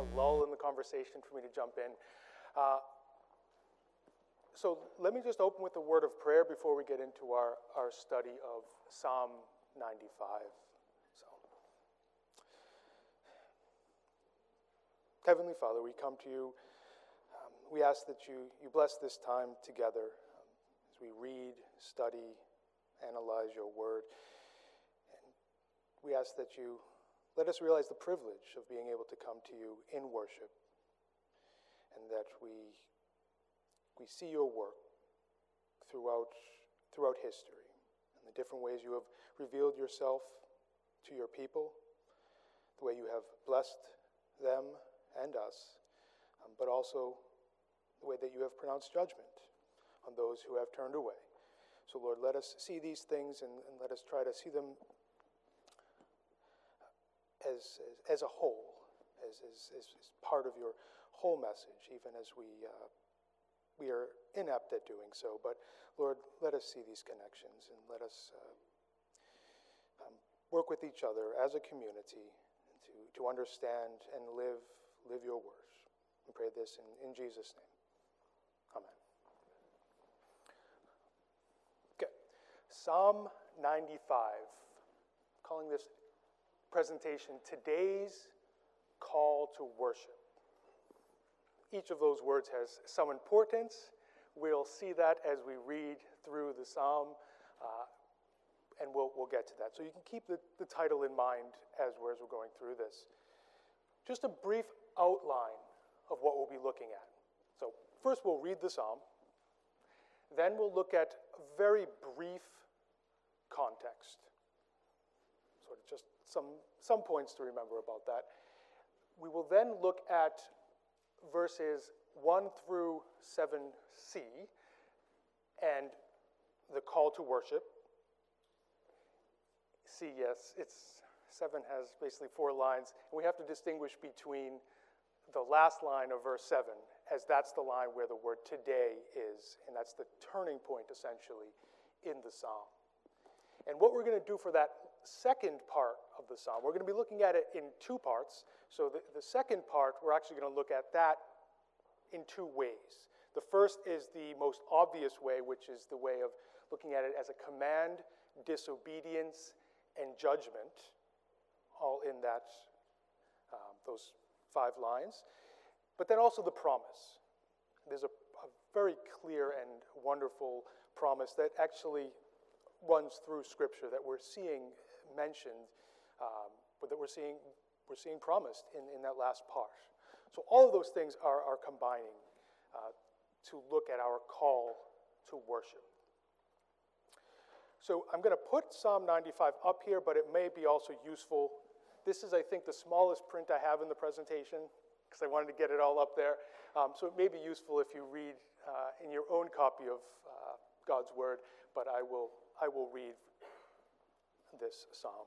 a lull in the conversation for me to jump in. Uh, so let me just open with a word of prayer before we get into our, our study of Psalm 95. So, Heavenly Father, we come to you. Um, we ask that you, you bless this time together um, as we read, study, analyze your word. And we ask that you let us realize the privilege of being able to come to you in worship and that we we see your work throughout, throughout history and the different ways you have revealed yourself to your people, the way you have blessed them and us, um, but also the way that you have pronounced judgment on those who have turned away. So, Lord, let us see these things and, and let us try to see them as, as, as a whole, as, as, as, part of your whole message, even as we uh, we are inept at doing so. But Lord, let us see these connections and let us uh, um, work with each other as a community to, to understand and live, live your words. We pray this in, in Jesus' name. Amen. Okay. Psalm 95. calling this presentation Today's Call to Worship. Each of those words has some importance. We'll see that as we read through the psalm, uh, and we'll, we'll get to that. So you can keep the, the title in mind as we're, as we're going through this. Just a brief outline of what we'll be looking at. So, first, we'll read the psalm. Then, we'll look at a very brief context. Sort of just some, some points to remember about that. We will then look at verses 1 through 7c and the call to worship. See, yes, it's 7 has basically four lines, we have to distinguish between the last line of verse 7, as that's the line where the word today is, and that's the turning point essentially in the psalm. And what we're going to do for that second part of the psalm, we're going to be looking at it in two parts. So the, the second part, we're actually going to look at that in two ways. The first is the most obvious way, which is the way of looking at it as a command, disobedience, and judgment, all in that um, those five lines. But then also the promise. There's a, a very clear and wonderful promise that actually runs through Scripture that we're seeing mentioned, um, but that we're seeing we're seeing promised in, in that last part. So all of those things are, are combining uh, to look at our call to worship. So I'm going to put Psalm 95 up here, but it may be also useful. This is, I think, the smallest print I have in the presentation because I wanted to get it all up there. Um, so it may be useful if you read uh, in your own copy of uh, God's Word, but I will, I will read this psalm.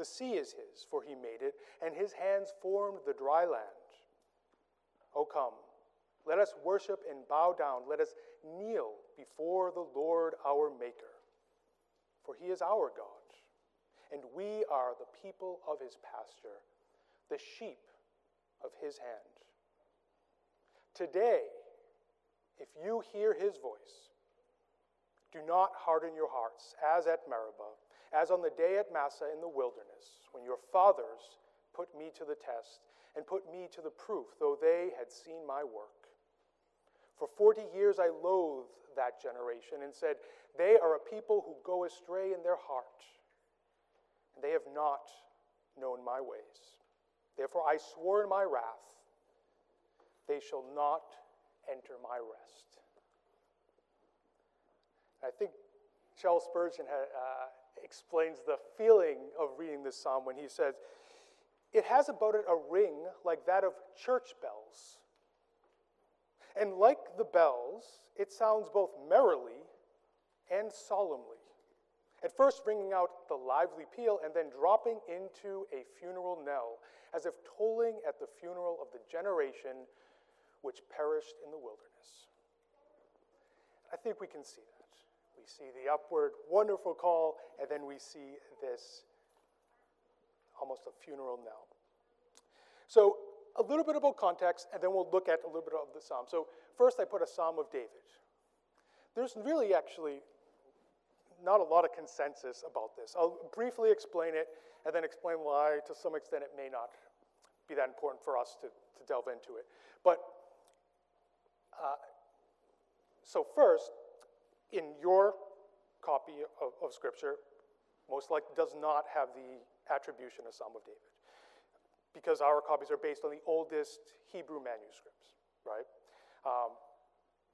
The sea is his, for he made it, and his hands formed the dry land. O come, let us worship and bow down. Let us kneel before the Lord our Maker. For he is our God, and we are the people of his pasture, the sheep of his hand. Today, if you hear his voice, do not harden your hearts as at Meribah as on the day at Massah in the wilderness, when your fathers put me to the test and put me to the proof, though they had seen my work. For forty years I loathed that generation and said, They are a people who go astray in their heart, and they have not known my ways. Therefore I swore in my wrath, They shall not enter my rest. I think Charles Spurgeon had, uh, explains the feeling of reading this psalm when he says, It has about it a ring like that of church bells. And like the bells, it sounds both merrily and solemnly. At first, ringing out the lively peal and then dropping into a funeral knell, as if tolling at the funeral of the generation which perished in the wilderness. I think we can see that. We see the upward, wonderful call, and then we see this almost a funeral knell. So, a little bit about context, and then we'll look at a little bit of the psalm. So, first, I put a psalm of David. There's really actually not a lot of consensus about this. I'll briefly explain it and then explain why, to some extent, it may not be that important for us to, to delve into it. But uh, so, first, in your copy of, of Scripture, most likely does not have the attribution of Psalm of David because our copies are based on the oldest Hebrew manuscripts, right? Um,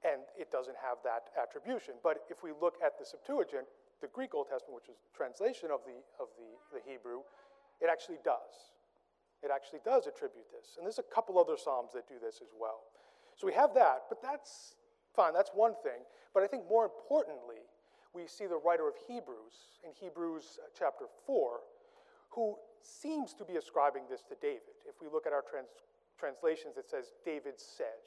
and it doesn't have that attribution. But if we look at the Septuagint, the Greek Old Testament, which is translation of the, of the, the Hebrew, it actually does. It actually does attribute this. And there's a couple other Psalms that do this as well. So we have that, but that's fine, that's one thing. But I think more importantly, we see the writer of Hebrews in Hebrews uh, chapter 4, who seems to be ascribing this to David. If we look at our trans- translations, it says David said.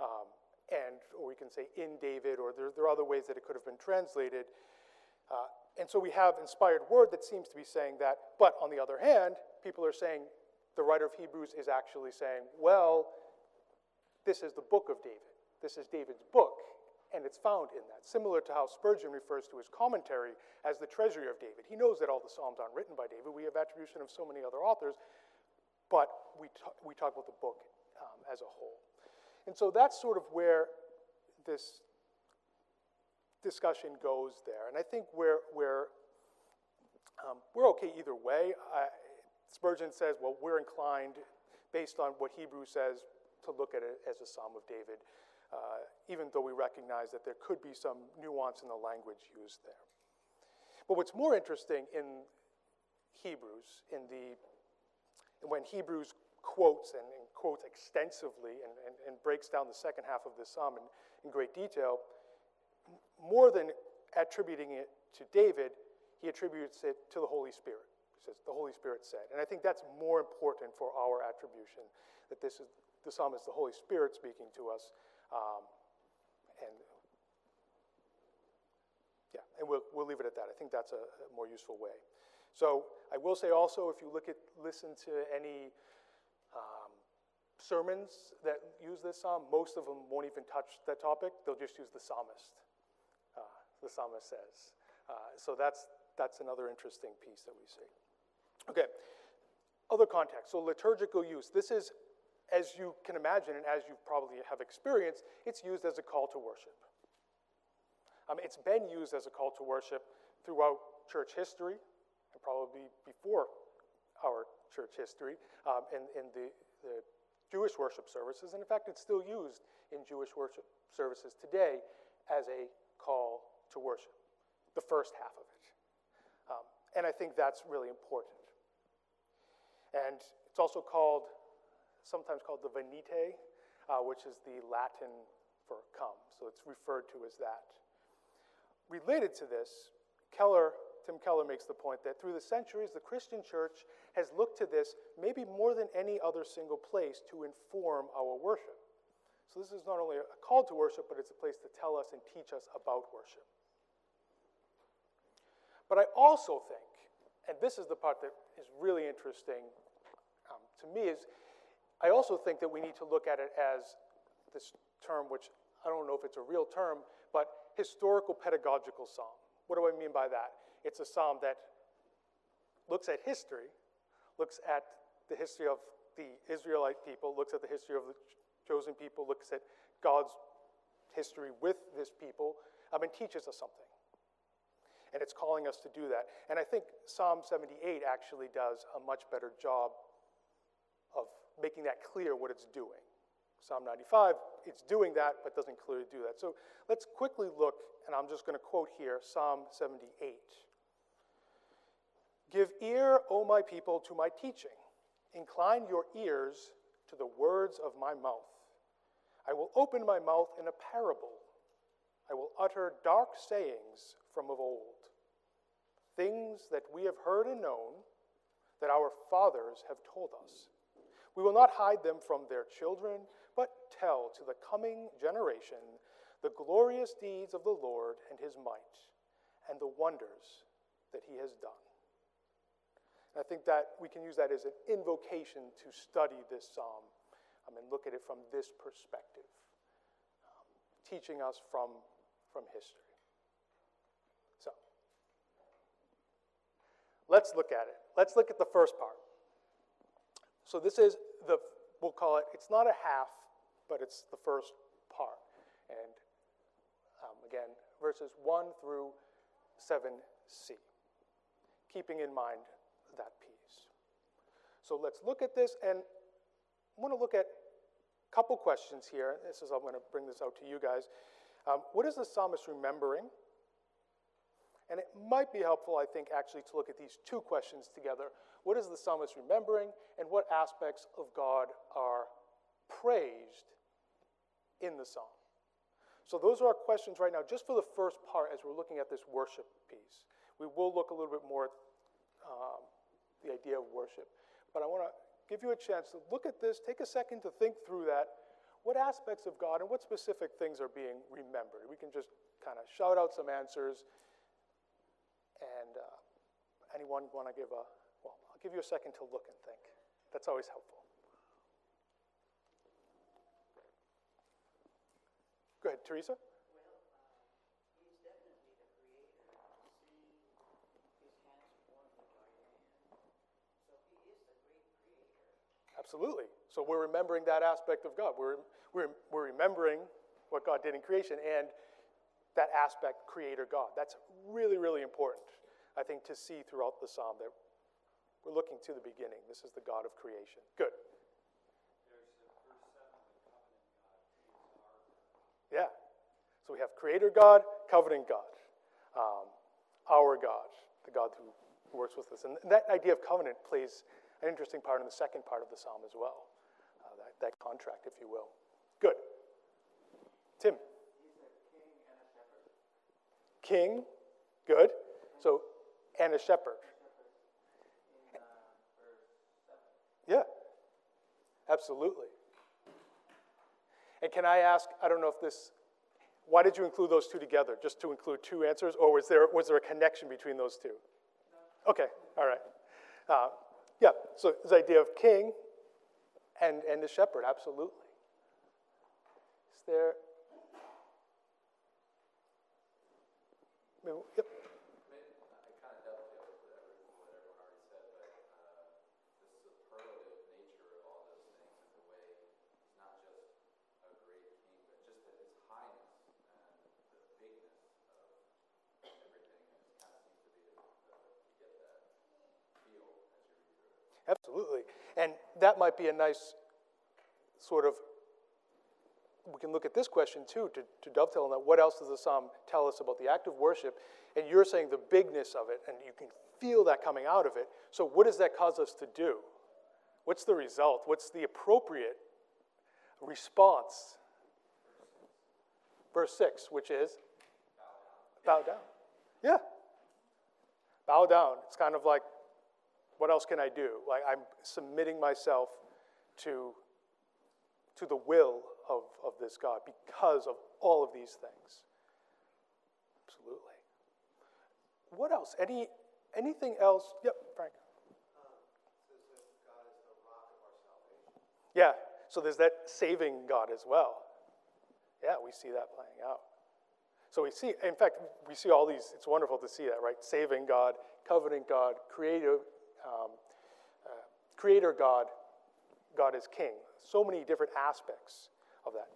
Um, and, or we can say in David, or there, there, are other ways that it could have been translated. Uh, and so we have inspired word that seems to be saying that. But on the other hand, people are saying the writer of Hebrews is actually saying, well, this is the book of David. This is David's book, and it's found in that. Similar to how Spurgeon refers to his commentary as the treasury of David. He knows that all the Psalms aren't written by David. We have attribution of so many other authors, but we, talk, we talk about the book um, as a whole. And so that's sort of where this discussion goes there. And I think we're, we're, um, we're okay either way. I, Spurgeon says, well, we're inclined, based on what Hebrew says, to look at it as a Psalm of David uh, even though we recognize that there could be some nuance in the language used there. But what's more interesting in Hebrews, in the when Hebrews quotes and, and quotes extensively and, and, and, breaks down the second half of this psalm in, in great detail, more than attributing it to David, he attributes it to the Holy Spirit. He says, The Holy Spirit said. And I think that's more important for our attribution, that this is the psalm is the Holy Spirit speaking to us um, and yeah, and we'll, we'll leave it at that. I think that's a, a, more useful way. So I will say also, if you look at, listen to any um, sermons that use this psalm, most of them won't even touch that topic. They'll just use the psalmist. Uh, the psalmist says. Uh, so that's that's another interesting piece that we see. Okay, other context. So liturgical use. This is as you can imagine, and as you probably have experienced, it's used as a call to worship. Um, it's been used as a call to worship throughout church history, and probably before our church history, um, in, in the, the Jewish worship services. And in fact, it's still used in Jewish worship services today as a call to worship, the first half of it. Um, and I think that's really important. And it's also called sometimes called the Venite, uh, which is the Latin for come. So it's referred to as that. Related to this, Keller, Tim Keller makes the point that through the centuries, the Christian church has looked to this maybe more than any other single place to inform our worship. So this is not only a call to worship, but it's a place to tell us and teach us about worship. But I also think, and this is the part that is really interesting um, to me, is I also think that we need to look at it as this term, which I don't know if it's a real term, but historical pedagogical psalm. What do I mean by that? It's a psalm that looks at history, looks at the history of the Israelite people, looks at the history of the chosen people, looks at God's history with this people, um, and teaches us something. And it's calling us to do that. And I think Psalm 78 actually does a much better job making that clear what it's doing. Psalm 95, it's doing that, but doesn't clearly do that. So let's quickly look, and I'm just going to quote here Psalm 78. Give ear, O my people, to my teaching. Incline your ears to the words of my mouth. I will open my mouth in a parable. I will utter dark sayings from of old, things that we have heard and known, that our fathers have told us. We will not hide them from their children, but tell to the coming generation the glorious deeds of the Lord and his might, and the wonders that he has done. And I think that we can use that as an invocation to study this psalm um, and look at it from this perspective, um, teaching us from, from history. So, let's look at it. Let's look at the first part. So, this is the, we'll call it, it's not a half, but it's the first part. And um, again, verses 1 through 7c, keeping in mind that piece. So let's look at this, and I want to look at a couple questions here. This is, I'm going to bring this out to you guys. Um, what is the psalmist remembering? And it might be helpful, I think, actually to look at these two questions together. What is the psalmist remembering, and what aspects of God are praised in the psalm? So, those are our questions right now, just for the first part as we're looking at this worship piece. We will look a little bit more at um, the idea of worship. But I want to give you a chance to look at this, take a second to think through that. What aspects of God and what specific things are being remembered? We can just kind of shout out some answers. And uh, anyone want to give a, I'll give you a second to look and think. That's always helpful. Go ahead, Teresa. Absolutely. So we're remembering that aspect of God. We're, we're, we're remembering what God did in creation and that aspect, Creator God. That's really, really important, I think, to see throughout the psalm that we're looking to the beginning. This is the God of creation. Good. Yeah. So we have Creator God, Covenant God, um, our God, the God who works with us. And that idea of covenant plays an interesting part in the second part of the psalm as well. Uh, that, that contract, if you will. Good. Tim. King, good. So, and a shepherd. Yeah, absolutely. And can I ask, I don't know if this, why did you include those two together? Just to include two answers, or was there, was there a connection between those two? Okay, all right. Uh, yeah, so this idea of king and, and the shepherd, absolutely. Is there. Yep. Absolutely. And that might be a nice sort of, we can look at this question too to, to dovetail on that. What else does the psalm tell us about the act of worship? And you're saying the bigness of it, and you can feel that coming out of it. So, what does that cause us to do? What's the result? What's the appropriate response? Verse 6, which is bow down. Bow down. Yeah. Bow down. It's kind of like what else can I do? Like I'm submitting myself to, to the will of, of this God because of all of these things. Absolutely. What else? Any anything else? Yep, Frank. yeah, so there's that saving God as well. Yeah, we see that playing out. So we see, in fact, we see all these, it's wonderful to see that, right? Saving God, covenant God, creative, um, uh, creator God, God is king. So many different aspects of that.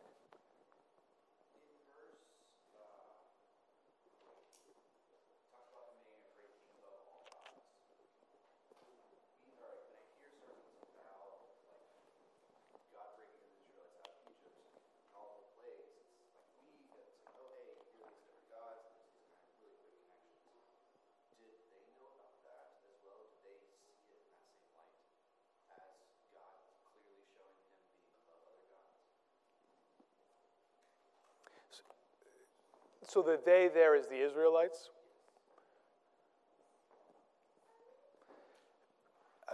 So the they there is the Israelites.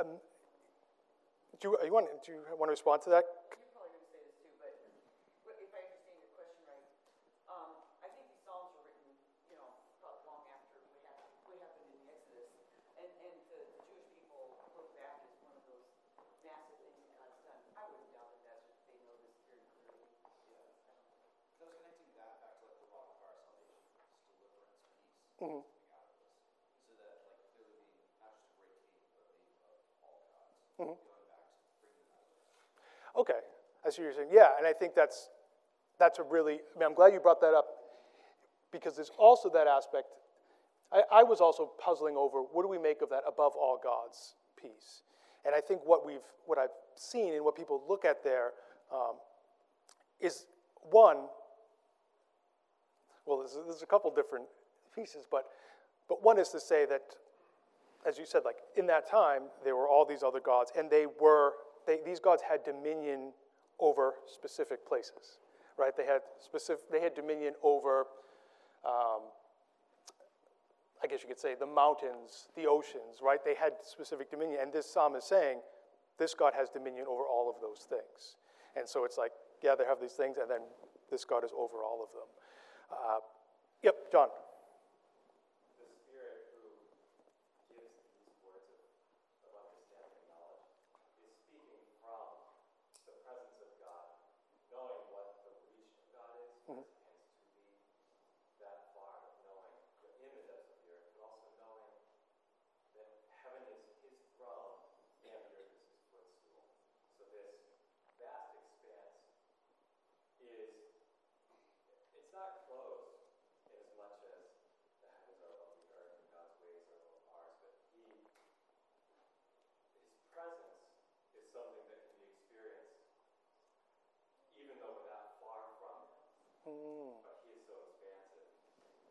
Um, do you, you want, do you want to respond to that? You're probably going to say this too, but but if I understand your question right, um, I think these Psalms were written, you know, about long after what happened, what happened in the Exodus. And, and the the Jewish people look back as one of those massive things that God's done. I wouldn't doubt that that's, what they know this very clearly. So connecting that back to like the rock of our salvation, this deliverance Mhm. this. So that like clearly being not just a great king, but being of all gods. Mhm. Up. Okay, I see what you're saying. Yeah, and I think that's that's a really. I mean, I'm glad you brought that up because there's also that aspect. I, I was also puzzling over what do we make of that above all gods piece, and I think what we've what I've seen and what people look at there um, is one. Well, there's, there's a couple different pieces, but but one is to say that as you said, like in that time, there were all these other gods, and they were they, these gods had dominion over specific places, right? They had specific they had dominion over, um, I guess you could say, the mountains, the oceans, right? They had specific dominion, and this psalm is saying, this God has dominion over all of those things, and so it's like, yeah, they have these things, and then this God is over all of them. Uh, yep, John. the Spirit who gives these words of, of understanding and knowledge is speaking from the presence of God, knowing what the reach of God is, Mhm. and to be that far, knowing the image of the earth, but also knowing that heaven is his throne and the earth is his footstool. So this vast expanse is it's not closed in as much as the heavens are above the earth and God's ways are above ours, but He, His presence is something that can be experienced even though we're not far from Him. But He is so expansive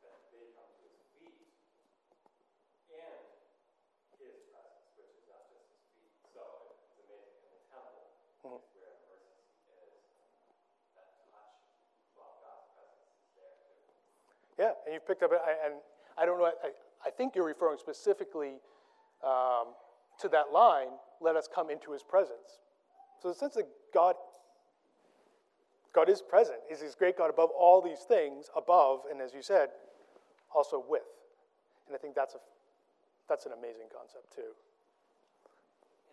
that they come to His feet and His presence, which is not just His feet. So it's amazing. In the temple is where the mercy seat is. That touch, well, God's presence is there too. Yeah, and you've picked up, I- and I don't know, I, I think you're referring specifically um, to that line, let us come into his presence. So the sense that God, God is present, He's this great God above all these things, above, and as you said, also with. And I think that's a, that's an amazing concept too.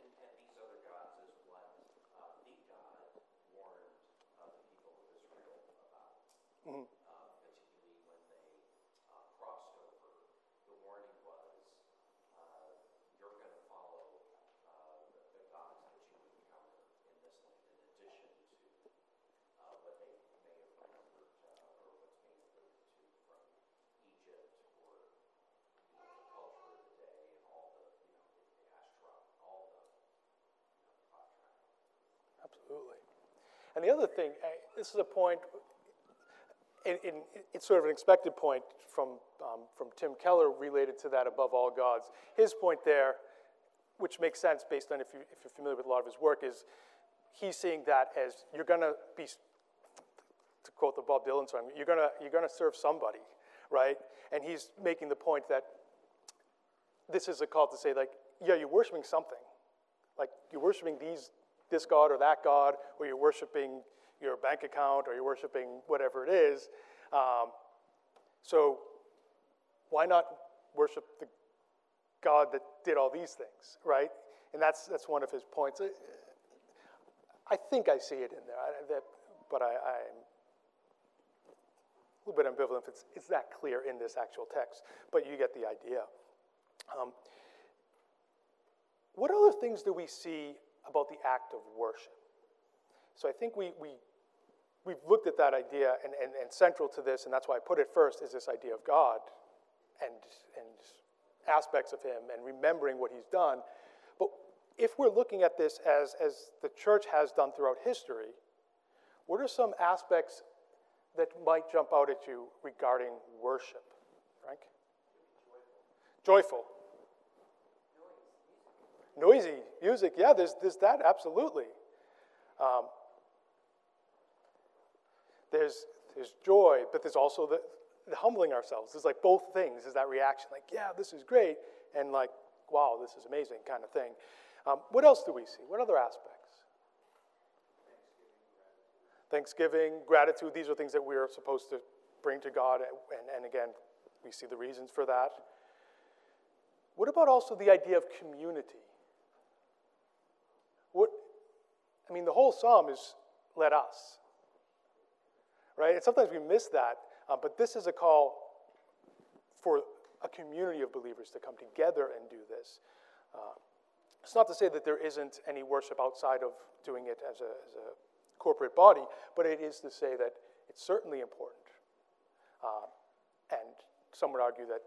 And, and these other gods is what uh, the God warned uh, the people of Israel about, Mhm. uh, particularly when they uh, crossed over. The warning was, uh, you're going to follow uh, the, the gods that you encounter in this land, in addition to uh, what they may have remembered uh, or what's being alluded to from Egypt or you know, the culture of the day and all the, you know, the, the Ashtra, all the Absolutely. And the other thing, eh, this is a point, in, in, it's sort of an expected point from, um, from Tim Keller related to that above all gods. His point there, which makes sense based on if, you, if you're familiar with a lot of his work, is he's seeing that as you're going to be, to quote the Bob Dylan song, you're going to you're going to serve somebody, right? And he's making the point that this is a call to say, like, yeah, you're worshiping something. Like you're worshiping these, this God or that God, or you're worshiping your bank account, or you're worshiping whatever it is. Um, so why not worship the God that did all these things, right? And that's that's one of his points. I- think I see it in there, I, that, but I, I'm a little bit ambivalent if it's, it's that clear in this actual text, but you get the idea. Um, what other things do we see about the act of worship? So I think we, we, we've looked at that idea, and, and, and central to this, and that's why I put it first, is this idea of God and, and aspects of Him and remembering what He's done. But if we're looking at this as, as the church has done throughout history, what are some aspects that might jump out at you regarding worship? Frank? Joyful. Noisy music, yeah, there's, there's that, absolutely. Um, there's, there's joy, but there's also the, the humbling ourselves. It's like both things is that reaction, like, yeah, this is great, and like, wow, this is amazing kind of thing. Um, what else do we see? What other aspects? Thanksgiving, gratitude, these are things that we are supposed to bring to God, and, and again, we see the reasons for that. What about also the idea of community? What, I mean, the whole psalm is let us, right? And sometimes we miss that, uh, but this is a call for a community of believers to come together and do this. Uh, it's not to say that there isn't any worship outside of doing it as a, as a corporate body, but it is to say that it's certainly important. Uh, and some would argue that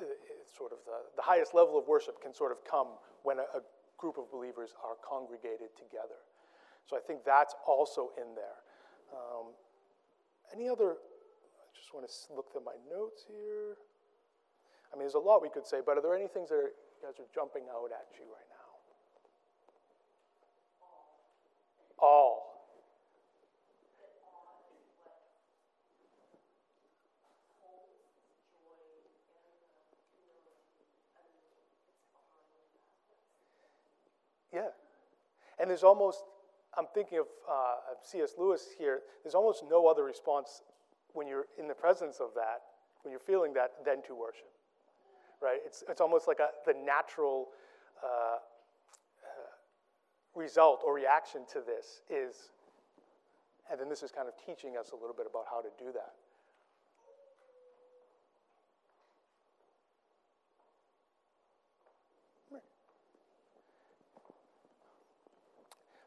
uh, it's sort of the, the highest level of worship can sort of come when a, a group of believers are congregated together. So I think that's also in there. Um, any other? I just want to look through my notes here. I mean, there's a lot we could say, but are there any things that are, you guys are jumping out at you right now? All. Yeah. And there's almost, I'm thinking of, uh, C.S. Lewis here, there's almost no other response when you're in the presence of that, when you're feeling that, than to worship. Right? It's, it's almost like a, the natural uh, uh, result or reaction to this is, and then this is kind of teaching us a little bit about how to do that.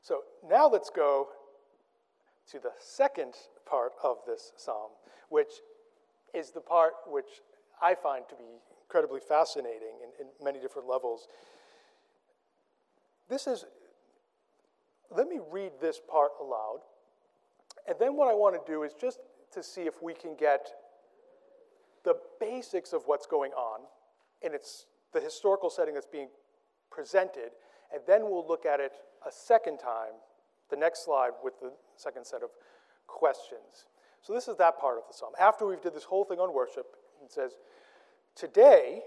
So now let's go to the second part of this psalm, which is the part which I find to be incredibly fascinating in, in many different levels. This is, let me read this part aloud. And then what I want to do is just to see if we can get the basics of what's going on in its, the historical setting that's being presented, and then we'll look at it a second time, the next slide with the second set of questions. So this is that part of the psalm. After we've did this whole thing on worship, it says, Today,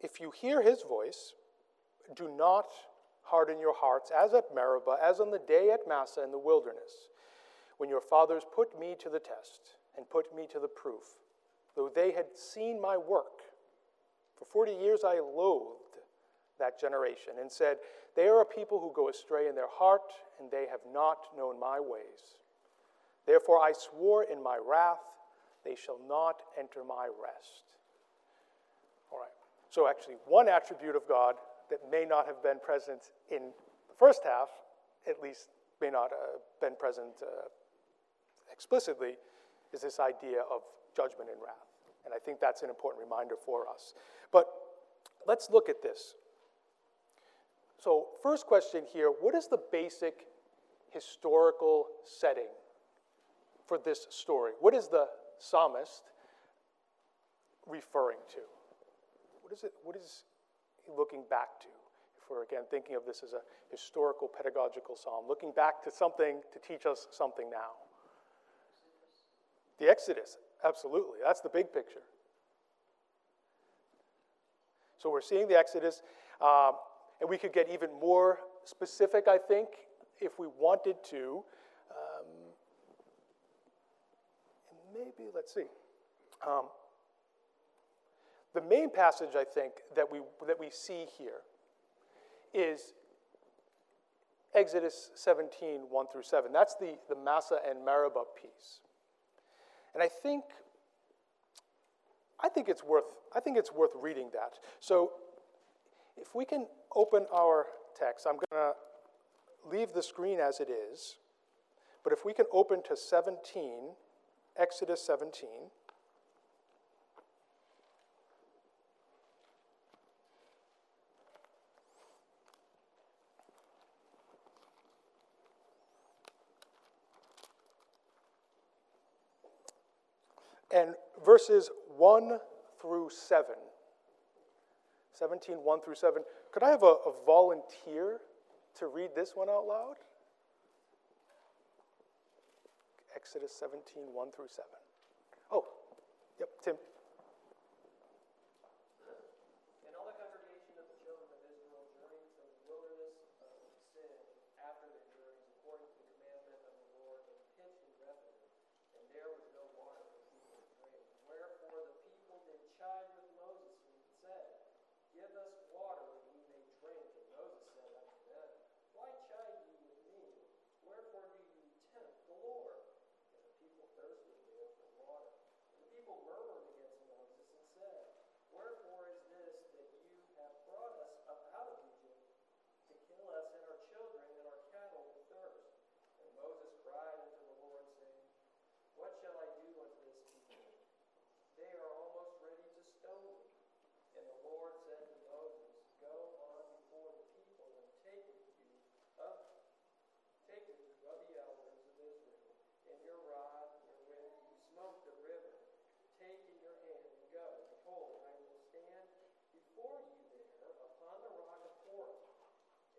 if you hear his voice, do not harden your hearts as at Meribah, as on the day at Massah in the wilderness, when your fathers put me to the test and put me to the proof, though they had seen my work. For forty years I loathed that generation and said, They are a people who go astray in their heart, and they have not known my ways. Therefore I swore in my wrath, they shall not enter my rest. All right. So, actually, one attribute of God that may not have been present in the first half, at least may not have been present uh, explicitly, is this idea of judgment and wrath. And I think that's an important reminder for us. But let's look at this. So, first question here what is the basic historical setting for this story? What is the psalmist referring to? What is it? What is he looking back to? If we're again thinking of this as a historical pedagogical psalm, looking back to something to teach us something now. The Exodus, absolutely. That's the big picture. So we're seeing the Exodus. Um, and we could get even more specific, I think, if we wanted to. Um, maybe, let's see. Um, the main passage, I think, that we, that we see here is Exodus 17, 1 through 7. That's the, the Massah and Meribah piece. And I think, I think it's worth, I think it's worth reading that. So if we can open our text, I'm going to leave the screen as it is, but if we can open to 17, Exodus 17. And verses 1 through 7. 17, 1 through 7. Could I have a, a volunteer to read this one out loud? Exodus 17, 1 through 7. Oh, yep, Tim. And all the congregation of the children of Israel journeyed from the wilderness of Sin after their journeys, according to the commandment of the Lord, and pitched in Rephidim, and there was no water for people to drink. Wherefore the people did chide with Moses, and said, Give us water that we may drink. And Moses said unto them, Why chide ye with me? Wherefore do ye tempt the Lord? And the people thirsted there for water. And the people murmured against Moses, and said, Wherefore is this that you have brought us up out of Egypt to kill us and our children and our cattle with thirst? And Moses cried unto the Lord, saying, What shall I do unto this people? They are almost ready to stone me. And the Lord said to Moses, Go on before the people and take with you of take with you of the elders of Israel, and your rod wherewith you smote the river, take in your hand and go. Behold, I will stand before you there upon the rock of Horeb,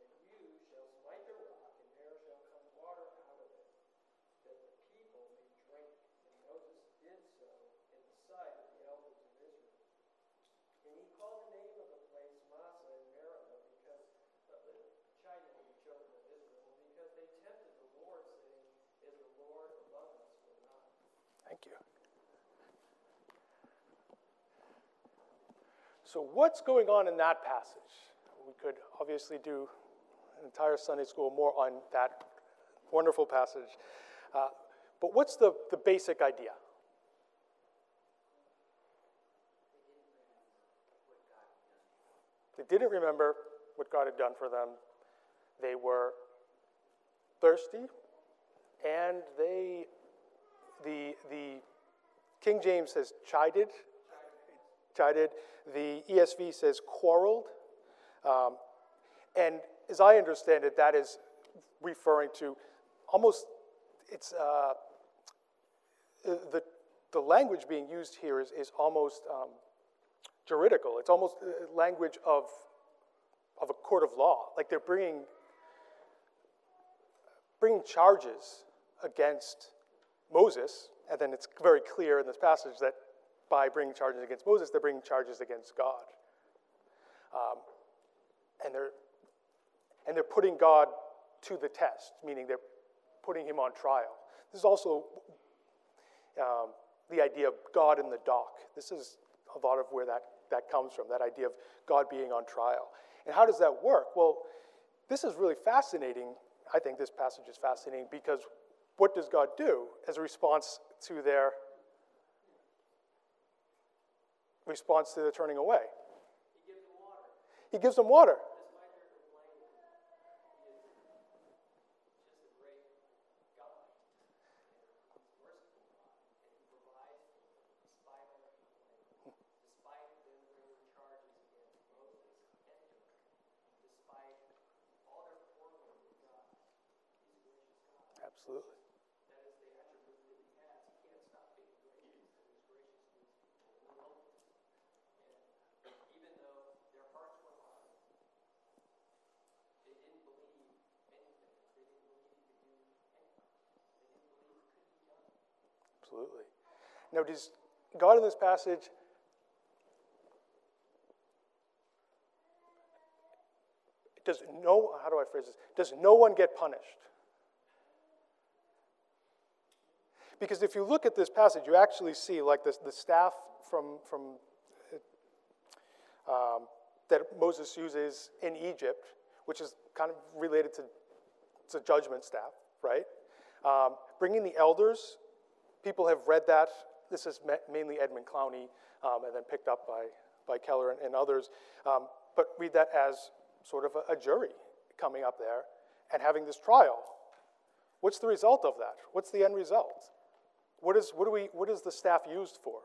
and you shall smite the rock, and there shall come water out of it, that the people may drink. And Moses did so in the sight of the elders of Israel. And he called the name of the place Massah and Meribah because of the chiding of the children of Israel, because they tempted the Lord, saying, Is the Lord above us or not? Thank you. So, what's going on in that passage? We could obviously do an entire Sunday school more on that wonderful passage. Uh, but what's the, the basic idea? They didn't remember what God had done for them. They were thirsty, and they, the, the King James says chided, chided. The ESV says quarreled. Um, and as I understand it, that is referring to almost, it's, uh, the, the language being used here is, is almost um, juridical. It's almost uh, language of, of a court of law. Like they're bringing, bringing charges against Moses, and then it's very clear in this passage that by bringing charges against Moses, they're bringing charges against God. Um, and they're and they're putting God to the test, meaning they're putting him on trial. This is also um, the idea of God in the dock. This is a lot of where that, that comes from, that idea of God being on trial. And how does that work? Well, this is really fascinating. I think this passage is fascinating because what does God do as a response to their response to their turning away? He gives them water. He gives them water. Despite their complaining, he is just a great God. And he's merciful God. And he provides for them despite their complaining. Despite them bringing charges against Moses and Aaron. Despite all their quarreling with God. He's a gracious God. Absolutely. That is the attribute that he has. He can't stop being gracious, and his graciousness will always. And even though their hearts were hard, they didn't believe anything. They didn't believe he could do anything. They didn't believe it could be done. Absolutely. Now, does God in this passage does no how do I phrase this? Does no one get punished? Because if you look at this passage, you actually see like this, the staff from from um, that Moses uses in Egypt, which is kind of related to, to judgment staff, right? Um, bringing the elders people have read that. This is mainly Edmund Clowney, um, and then picked up by, by Keller and, and others. Um, but read that as sort of a, a jury coming up there and having this trial. What's the result of that? What's the end result? What is, what, do we, what is the staff used for?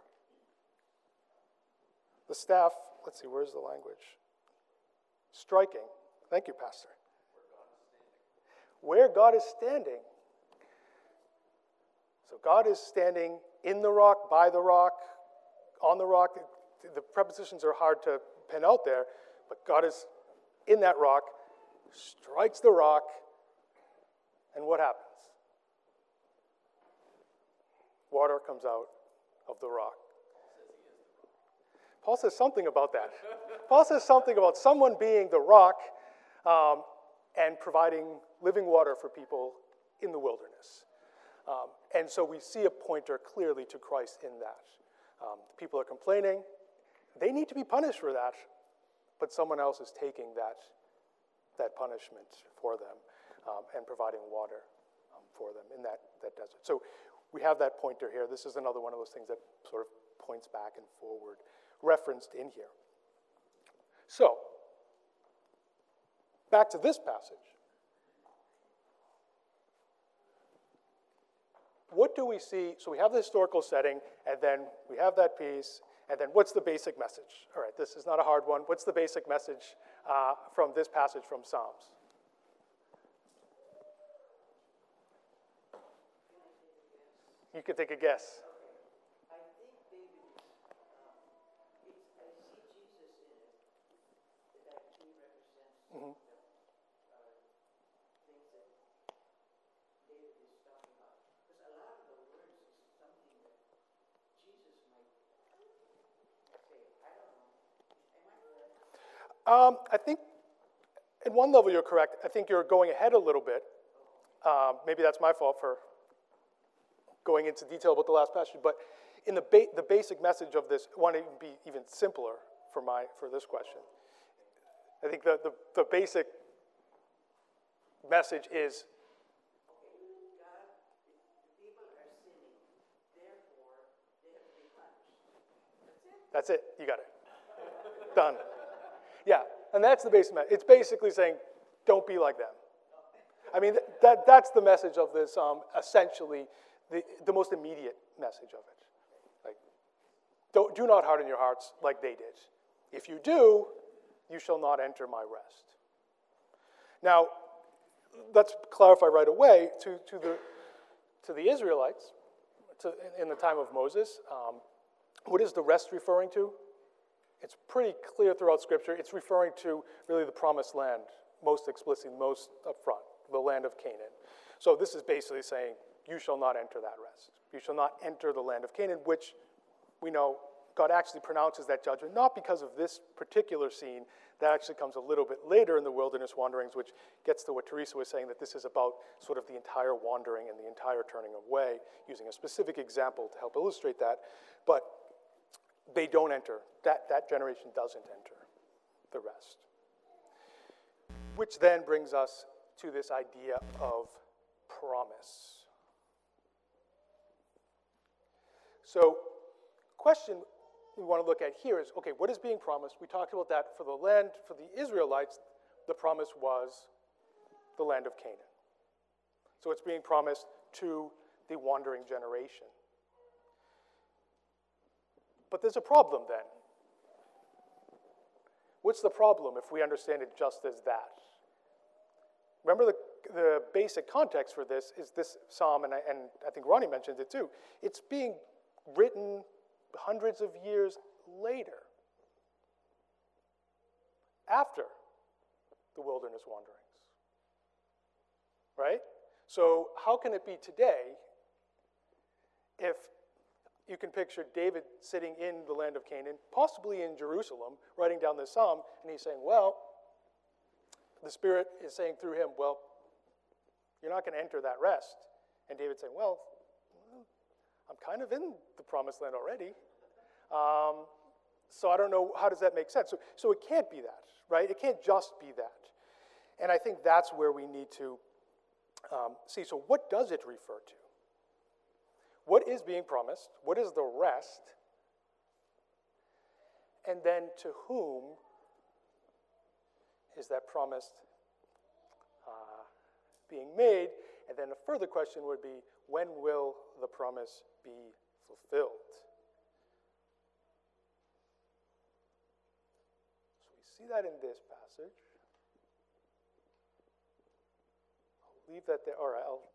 The staff, let's see, where's the language? Striking. Thank you, Pastor. Where God is standing. So God is standing in the rock, by the rock, on the rock. The prepositions are hard to pin out there, but God is in that rock, strikes the rock, and what happens? Water comes out of the rock. Paul says something about that. Paul says something about someone being the rock um, and providing living water for people in the wilderness. Um, and so we see a pointer clearly to Christ in that. Um, people are complaining. They need to be punished for that, but someone else is taking that, that punishment for them um, and providing water um, for them in that, that desert. So we have that pointer here. This is another one of those things that sort of points back and forward, referenced in here. So, back to this passage. What do we see? So we have the historical setting, and then we have that piece, and then what's the basic message? All right, this is not a hard one. What's the basic message uh, from this passage from Psalms? You can take a guess. I think David, um, it's, I see Jesus in it, that he represents the, uh, things that David is talking about. Because a lot of the words is something that Jesus might say, I don't know. Am I correct? Um, I think, in one level, you're correct. I think you're going ahead a little bit. Um, maybe that's my fault for going into detail about the last passage, but in the, ba- the basic message of this, I want to be even simpler for, my, for this question. I think the, the, the basic message is that's it, you got it. Done. Yeah, and that's the basic message. It's basically saying, don't be like them. I mean, th- that, that's the message of this, um, essentially, the, the most immediate message of it. Like, don't, do not harden your hearts like they did. If you do, you shall not enter my rest. Now, let's clarify right away to, to, the, to the Israelites to, in the time of Moses. Um, what is the rest referring to? It's pretty clear throughout Scripture. It's referring to really the promised land, most explicitly, most upfront, the land of Canaan. So this is basically saying, you shall not enter that rest. You shall not enter the land of Canaan, which we know God actually pronounces that judgment, not because of this particular scene. That actually comes a little bit later in the wilderness wanderings, which gets to what Teresa was saying that this is about sort of the entire wandering and the entire turning away, using a specific example to help illustrate that. But they don't enter, that, that generation doesn't enter the rest. Which then brings us to this idea of promise. So, question we want to look at here is okay, what is being promised? We talked about that for the land, for the Israelites, the promise was the land of Canaan. So it's being promised to the wandering generation. But there's a problem then. What's the problem if we understand it just as that? Remember, the, the basic context for this is this psalm, and I, and I think Ronnie mentioned it too. It's being written hundreds of years later, after the wilderness wanderings. Right? So, how can it be today if you can picture David sitting in the land of Canaan, possibly in Jerusalem, writing down this psalm, and he's saying, Well, the Spirit is saying through him, Well, you're not going to enter that rest. And David's saying, Well, I'm kind of in the promised land already. Um, so I don't know, how does that make sense? So, so it can't be that, right? It can't just be that. And I think that's where we need to um, see. So, what does it refer to? What is being promised? What is the rest? And then to whom is that promise uh, being made? And then a further question would be when will the promise be fulfilled? So we see that in this passage. I'll leave that there. All right, I'll.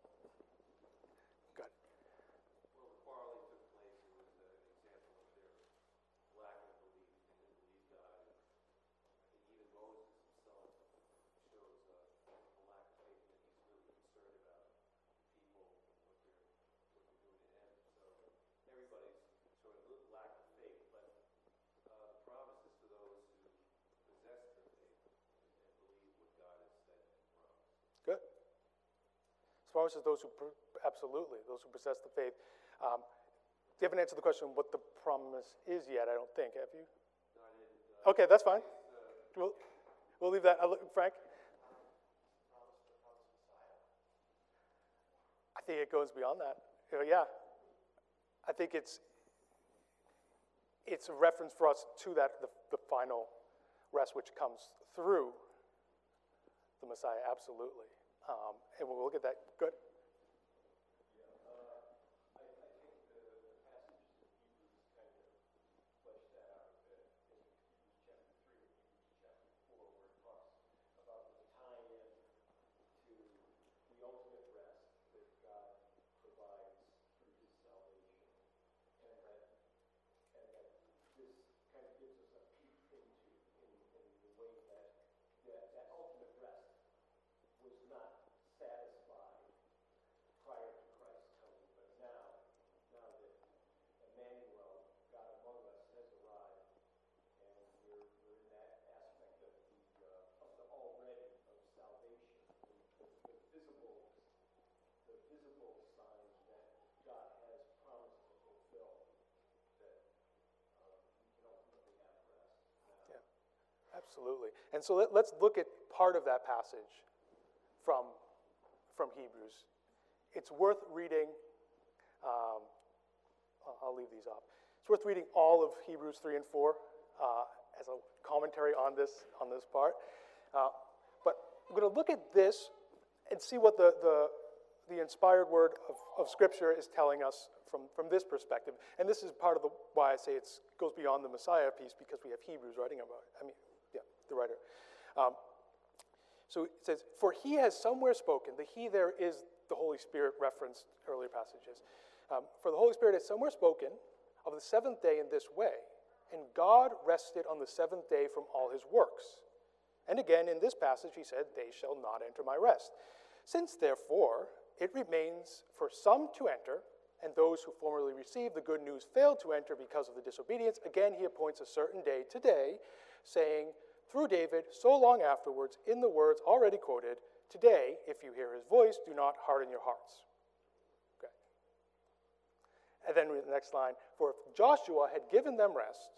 Got it. Well, the quarreling took place, it was an example of their lack of belief, they didn't believe God. And I think even Moses himself shows a, a lack of faith that he's really concerned about people and what they're, what they're doing to him. So everybody's showing promises those who, absolutely, those who possess the faith. Um, you haven't answered the question what the promise is yet, I don't think, have you? Okay, that's fine. We'll, we'll leave that. Look- Frank? I think it goes beyond that. Uh, Yeah. I think it's, it's a reference for us to that, the, the final rest which comes through the Messiah, absolutely. Um, and we'll look at that. Absolutely. And so let, us look at part of that passage from, from Hebrews. It's worth reading. Um, I'll- leave these up. It's worth reading all of Hebrews 3 and 4 uh, as a commentary on this, on this part. Uh, but I'm going to look at this and see what the, the, the inspired word of, of Scripture is telling us from, from this perspective. And this is part of the, why I say it goes beyond the Messiah piece because we have Hebrews writing about it. I mean, the writer. Um, so it says, For he has somewhere spoken. The he there is the Holy Spirit referenced earlier passages. Um, For the Holy Spirit has somewhere spoken of the seventh day in this way, and God rested on the seventh day from all his works. And again, in this passage, he said, They shall not enter my rest. Since, therefore, it remains for some to enter, and those who formerly received the good news failed to enter because of the disobedience, again he appoints a certain day today, saying, through David, so long afterwards, in the words already quoted, Today, if you hear his voice, do not harden your hearts. Okay. And then the next line, For if Joshua had given them rest,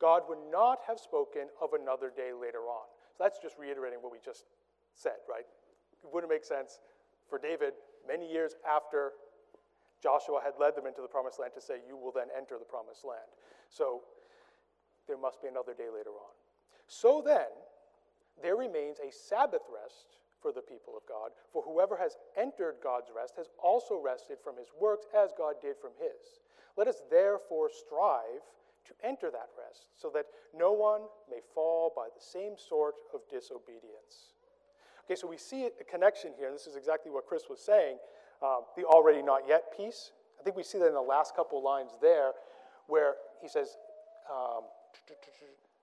God would not have spoken of another day later on. So that's just reiterating what we just said, right? It wouldn't make sense for David, many years after Joshua had led them into the promised land, to say, You will then enter the promised land. So there must be another day later on. So then, there remains a Sabbath rest for the people of God, for whoever has entered God's rest has also rested from his works as God did from his. Let us therefore strive to enter that rest, so that no one may fall by the same sort of disobedience. Okay, so we see a connection here, and this is exactly what Chris was saying um, the already not yet piece. I think we see that in the last couple lines there, where he says, um,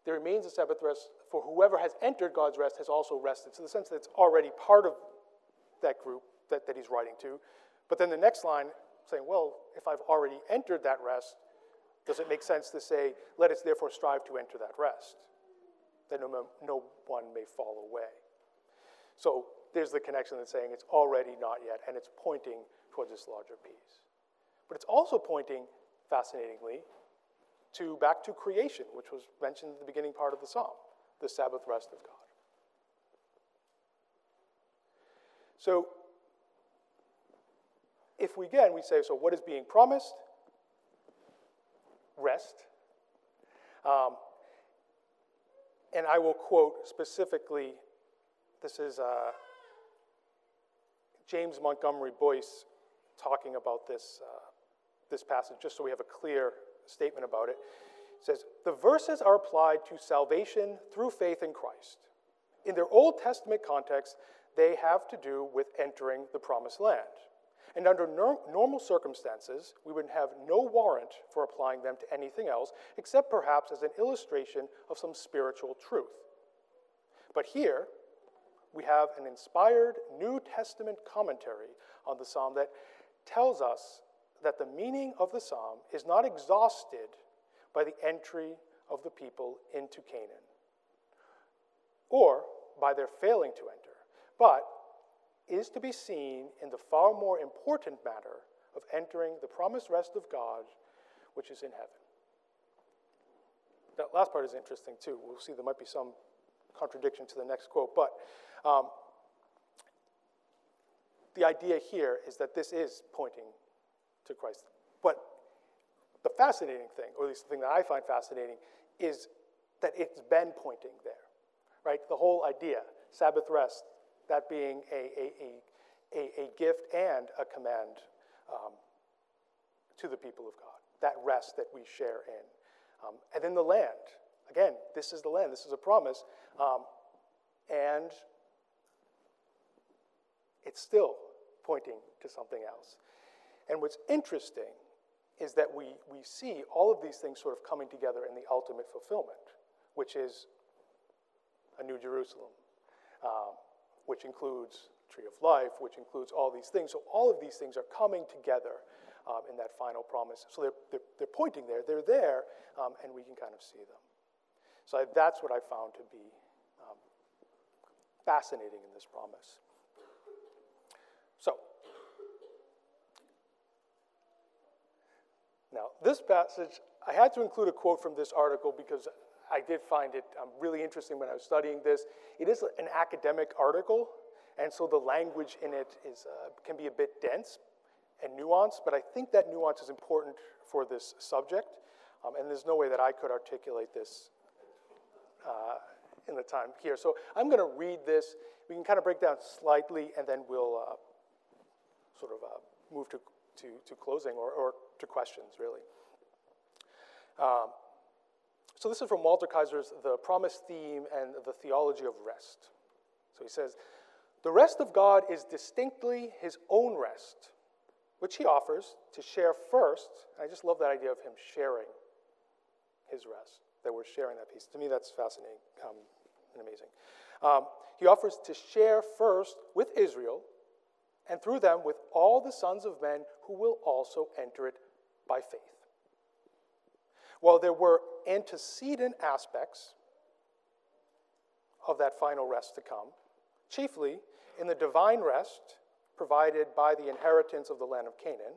there remains a Sabbath rest for whoever has entered God's rest has also rested. So, the sense that it's already part of that group that, that he's writing to. But then the next line saying, well, if I've already entered that rest, does it make sense to say, let us therefore strive to enter that rest, that no, no one may fall away? So, there's the connection that's saying it's already not yet, and it's pointing towards this larger piece. But it's also pointing, fascinatingly, to back to creation, which was mentioned in the beginning part of the psalm, the Sabbath rest of God. So, if we again we say, so what is being promised? Rest. Um, and I will quote specifically. This is uh, James Montgomery Boice talking about this uh, this passage, just so we have a clear statement about it. It says, The verses are applied to salvation through faith in Christ. In their Old Testament context, they have to do with entering the promised land. And under normal circumstances, we would have no warrant for applying them to anything else, except perhaps as an illustration of some spiritual truth. But here, we have an inspired New Testament commentary on the psalm that tells us that the meaning of the psalm is not exhausted by the entry of the people into Canaan or by their failing to enter, but is to be seen in the far more important matter of entering the promised rest of God, which is in heaven. That last part is interesting too. We'll see there might be some contradiction to the next quote, but um, the idea here is that this is pointing to Christ. But the fascinating thing, or at least the thing that I find fascinating, is that it's been pointing there, right? The whole idea, Sabbath rest, that being a, a, a, a, gift and a command um, to the people of God, that rest that we share in. Um, and then the land. Again, this is the land, this is a promise. Um, and it's still pointing to something else. And what's interesting is that we, we see all of these things sort of coming together in the ultimate fulfillment, which is a new Jerusalem, um, which includes tree of life, which includes all these things. So all of these things are coming together um, in that final promise. So they're, they're, they're pointing there, they're there, um, and we can kind of see them. So I, that's what I found to be um, fascinating in this promise. So, now this passage, I had to include a quote from this article because I did find it um, really interesting when I was studying this. It is an academic article, and so the language in it is, uh, can be a bit dense and nuanced, but I think that nuance is important for this subject, um, and there's no way that I could articulate this uh, in the time here. So I'm going to read this. We can kind of break down slightly, and then we'll uh, sort of uh, move to, to, to closing or, or to questions, really. Um, so this is from Walter Kaiser's The Promise Theme and the Theology of Rest. So he says, The rest of God is distinctly his own rest, which he offers to share first. I just love that idea of him sharing his rest, that we're sharing that piece. To me, that's fascinating um, and amazing. Um, he offers to share first with Israel, and through them with all the sons of men who will also enter it by faith. While there were antecedent aspects of that final rest to come, chiefly in the divine rest provided by the inheritance of the land of Canaan,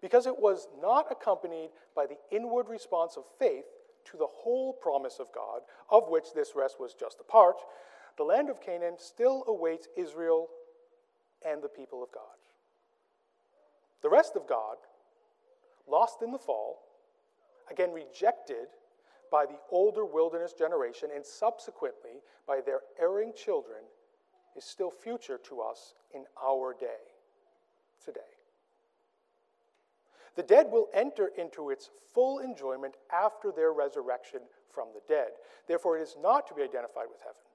because it was not accompanied by the inward response of faith to the whole promise of God, of which this rest was just a part, the land of Canaan still awaits Israel and the people of God. The rest of God, lost in the fall, again rejected by the older wilderness generation and subsequently by their erring children, is still future to us in our day, today. The dead will enter into its full enjoyment after their resurrection from the dead. Therefore, it is not to be identified with heaven.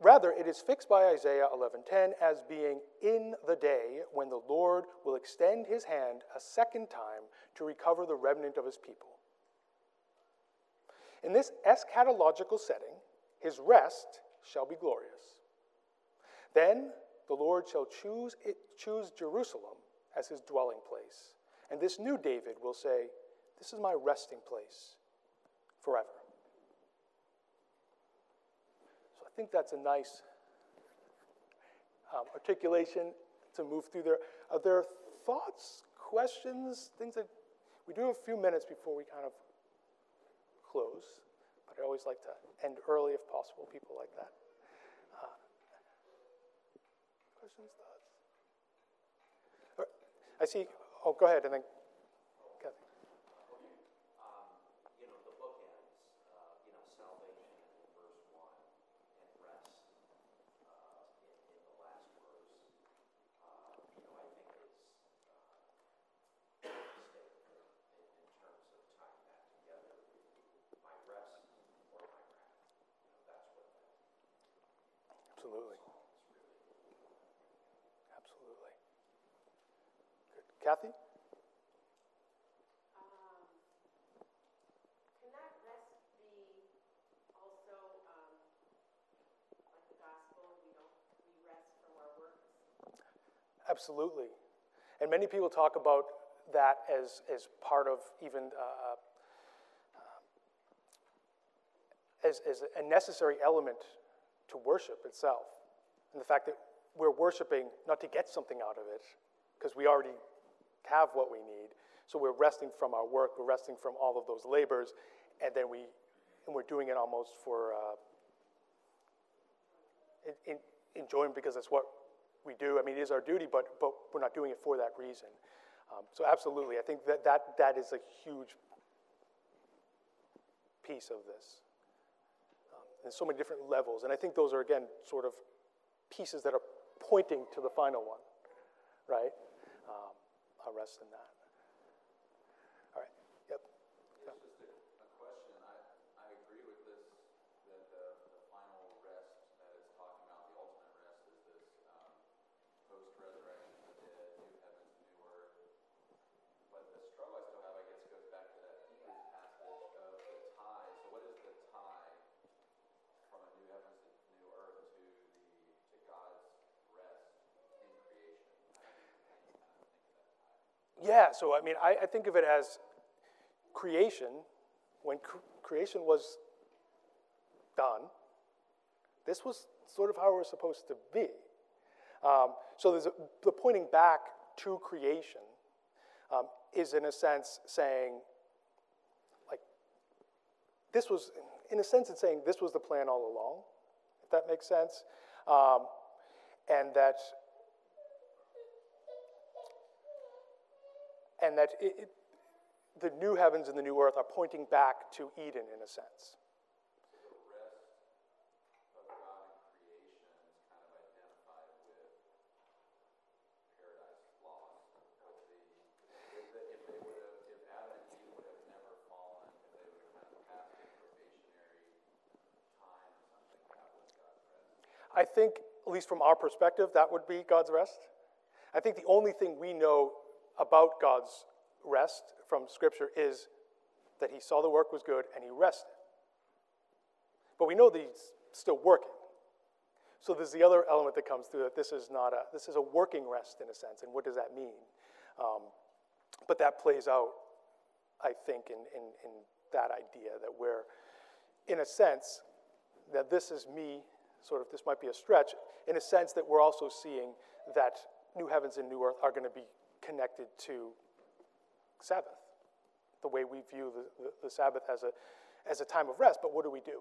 Rather, it is fixed by Isaiah 11:10 as being in the day when the Lord will extend his hand a second time to recover the remnant of his people. In this eschatological setting, his rest shall be glorious. Then the Lord shall choose, it, choose Jerusalem as his dwelling place. And this new David will say, This is my resting place forever. So I think that's a nice um, articulation to move through there. Are there thoughts, questions, things that we do have a few minutes before we kind of close, but I always like to end early if possible, people like that. Uh, questions, thoughts? I see, oh, go ahead, and then Kathy. Um, you know, the bookends, uh, you know, salvation in verse one and rest, uh, in, in the last verse, uh, you know, I think is, uh, statement in, in terms of tying that together. My rest or my wrath, you know, that's what that Absolutely. Absolutely. Good. Kathy? Um, Can that rest be also, um, like the gospel, we don't, we rest from our works? Absolutely. And many people talk about that as, as part of even uh, as, as a necessary element to worship itself. And the fact that we're worshiping not to get something out of it, because we already have what we need. So we're resting from our work, we're resting from all of those labors, and then we, and we're doing it almost for uh, in, in, enjoying because it's what we do. I mean, it is our duty, but but we're not doing it for that reason. Um, so absolutely, I think that, that that is a huge piece of this. Um, there's so many different levels, and I think those are again sort of pieces that are pointing to the final one, right? Um, I'll rest in that. All right. Yep. It's just a, a question, I, I agree with this, that the, the final rest that it's talking about, the ultimate rest is this, um, post-resurrection of the dead, new heavens, new earth. But the struggle I still have, I guess, goes back to that Hebrews passage of the tie, so what is the tie from a new heavens and new earth to the, to God's rest in creation? How do you, how do you kind of think of that tie? Yeah, so I mean, I, I think of it as creation, when cr- creation was done, this was sort of how it was supposed to be. Um, so there's a, the pointing back to creation um, is, in a sense, saying, like, this was, in a sense, it's saying this was the plan all along, if that makes sense. Um, and that and that it, it, the new heavens and the new earth are pointing back to Eden in a sense. I think, at least from our perspective, that would be God's rest. I think the only thing we know about God's rest from Scripture is that He saw the work was good and He rested. But we know that He's still working. So there's the other element that comes through that this is not a this is a working rest in a sense. And what does that mean? Um, but that plays out, I think, in, in, in that idea that we're, in a sense, that this is me, sort of, this might be a stretch, in a sense that we're also seeing that new heavens and new earth are going to be connected to Sabbath, the way we view the, the, the Sabbath as a, as a time of rest. But what do we do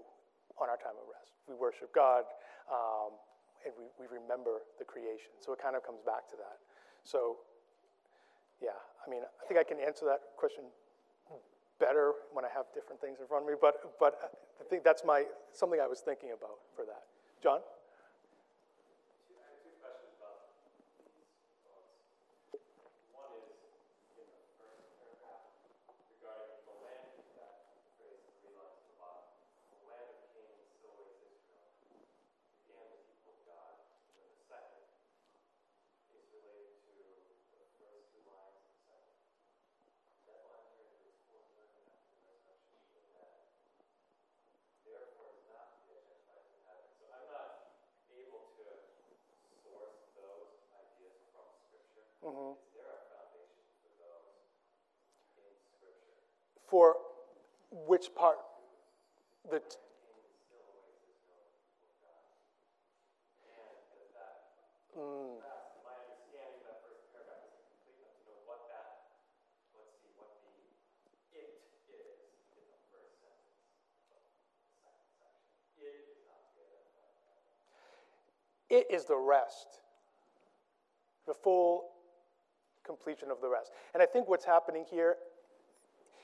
on our time of rest? We worship God um, and we, we remember the creation. So it kind of comes back to that. So, yeah, I mean, I think I can answer that question better when I have different things in front of me, but, but I think that's my, something I was thinking about for that. John? Two- I have two questions about these thoughts. One is in the first paragraph regarding the land, that phrase three lines at the bottom. The land of Canaan still waits Israel, began the people of God. And then the second is related to the first two lines of the second. That line here is for living after the resurrection of the dead. Therefore is not to be identified in heaven. So I'm not able to source those ideas from Scripture. Mm-hmm. Is there a foundation for those in Scripture? For which part? The, t- Canaan still awaits Israel before God. And that that, mm, that's my understanding of that first paragraph isn't complete enough know what that, let's the be identified. Mm. it is the rest, the full completion of the rest. And I think what's happening here,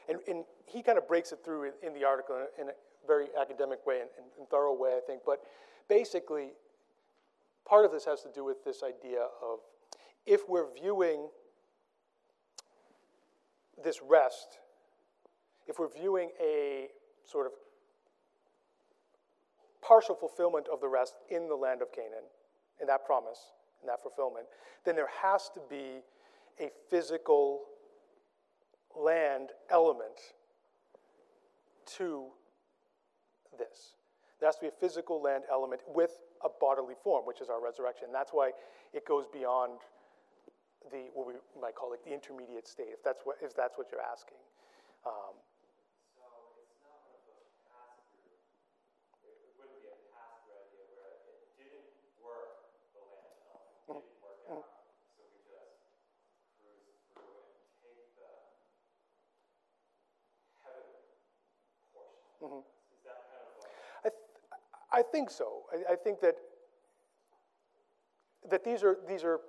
and, and he kind of breaks it through in, in the article in, a- in a very academic way and, and, thorough way, I think. But basically, part of this has to do with this idea of if we're viewing this rest, if we're viewing a sort of partial fulfillment of the rest in the land of Canaan, in that promise, in that fulfillment, then there has to be a physical land element to this. There has to be a physical land element with a bodily form, which is our resurrection. That's why it goes beyond the what we might call like the intermediate state, if that's what if that's what you're asking. Um, Mm-hmm. Kind of I, th- I think so. I, I think that that these are these are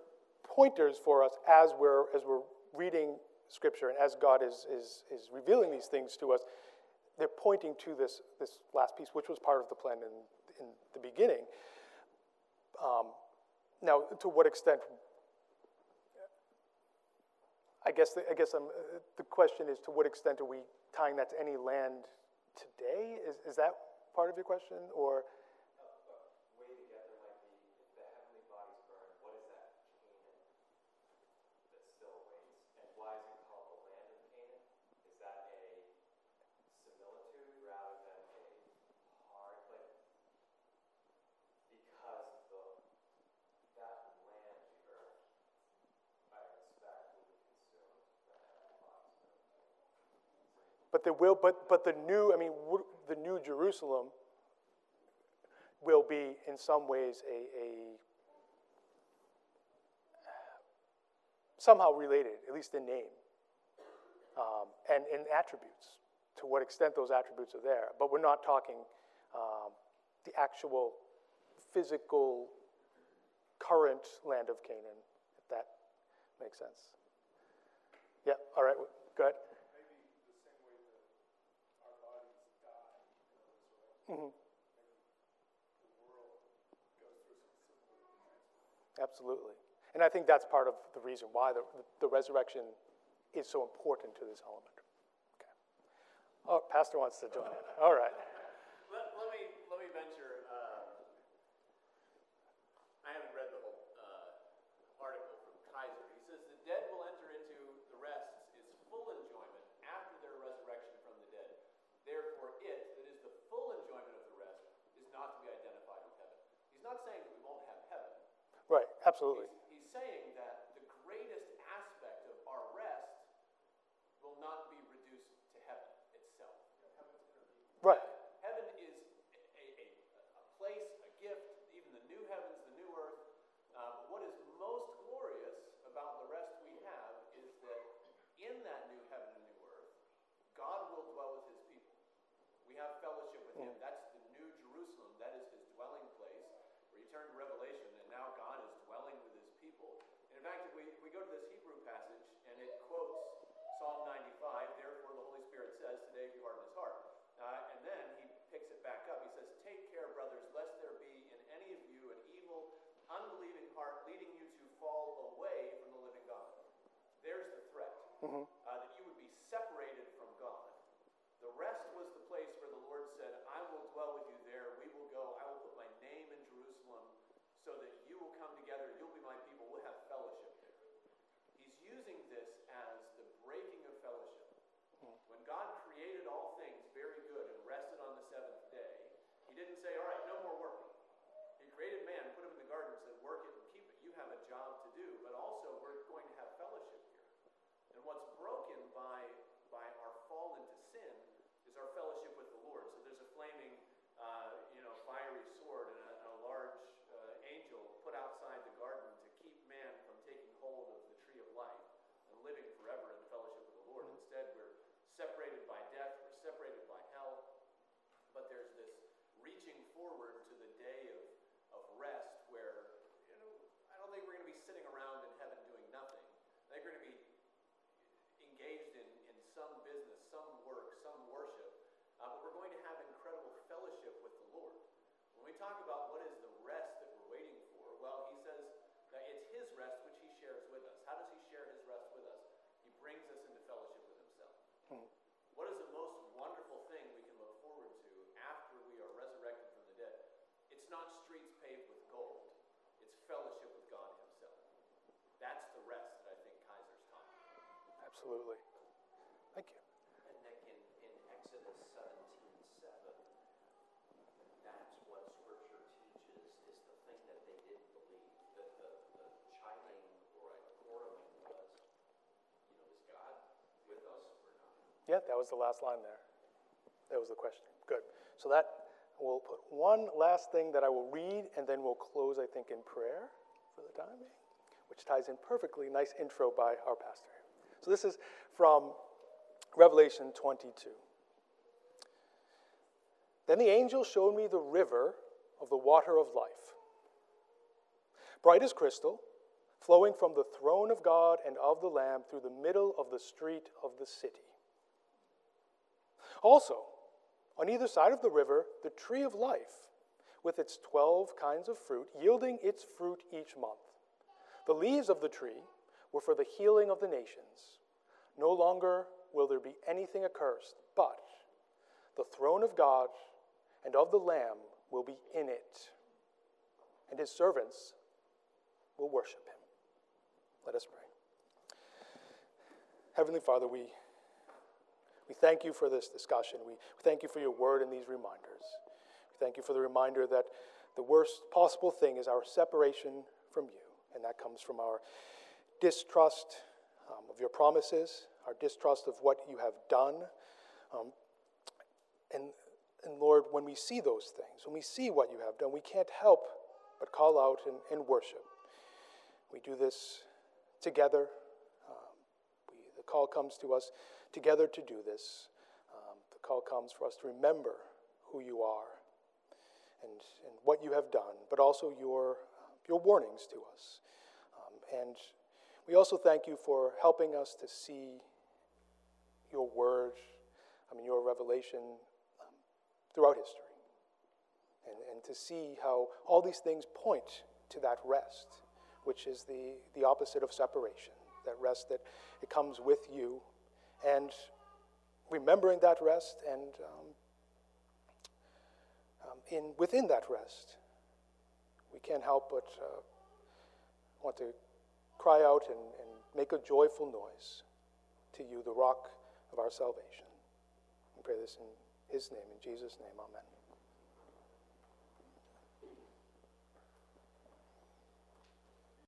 pointers for us as we're as we're reading scripture and as God is is is revealing these things to us. They're pointing to this this last piece, which was part of the plan in in the beginning. Um, now, to what extent? I guess the, I guess I'm, uh, the question is to what extent are we tying that to any land today? Is, is that part of your question? Or will, but, but the new, I mean, the new Jerusalem will be in some ways a, a somehow related, at least in name um, and in attributes, to what extent those attributes are there. But we're not talking um, the actual physical current land of Canaan, if that makes sense. Yeah, all right, go ahead. Mm-hmm. Absolutely. And I think that's part of the reason why the, the resurrection is so important to this element. Okay. Oh, Pastor wants to join in. All right. Uh-huh. Absolutely. Thank you. And Nick, in, in Exodus 17, 7, that's what Scripture teaches is the thing that they didn't believe. The, the or was, you know, is God with us or not? Yeah, that was the last line there. That was the question. Good. So that we'll put one last thing that I will read, and then we'll close, I think, in prayer for the time being, which ties in perfectly. Nice intro by our pastor. So this is from Revelation 22. Then the angel showed me the river of the water of life, bright as crystal, flowing from the throne of God and of the Lamb through the middle of the street of the city. Also, on either side of the river, the tree of life, with its twelve kinds of fruit, yielding its fruit each month. The leaves of the tree were for the healing of the nations. No longer will there be anything accursed, but the throne of God and of the Lamb will be in it, and his servants will worship him. Let us pray. Heavenly Father, we, we thank you for this discussion. We thank you for your word and these reminders. We thank you for the reminder that the worst possible thing is our separation from you, and that comes from our distrust um, of your promises, our distrust of what you have done. Um, and, and Lord, when we see those things, when we see what you have done, we can't help but call out and, and worship. We do this together. Um, we, the call comes to us together to do this. Um, the call comes for us to remember who you are and, and what you have done, but also your, your warnings to us. Um, and we also thank you for helping us to see your word, I mean, your revelation um, throughout history. And, and to see how all these things point to that rest, which is the, the opposite of separation, that rest that it comes with you. And remembering that rest and um, um, in, within that rest, we can't help but uh, want to cry out and, and make a joyful noise to you, the rock of our salvation. We pray this in his name, in Jesus' name, amen.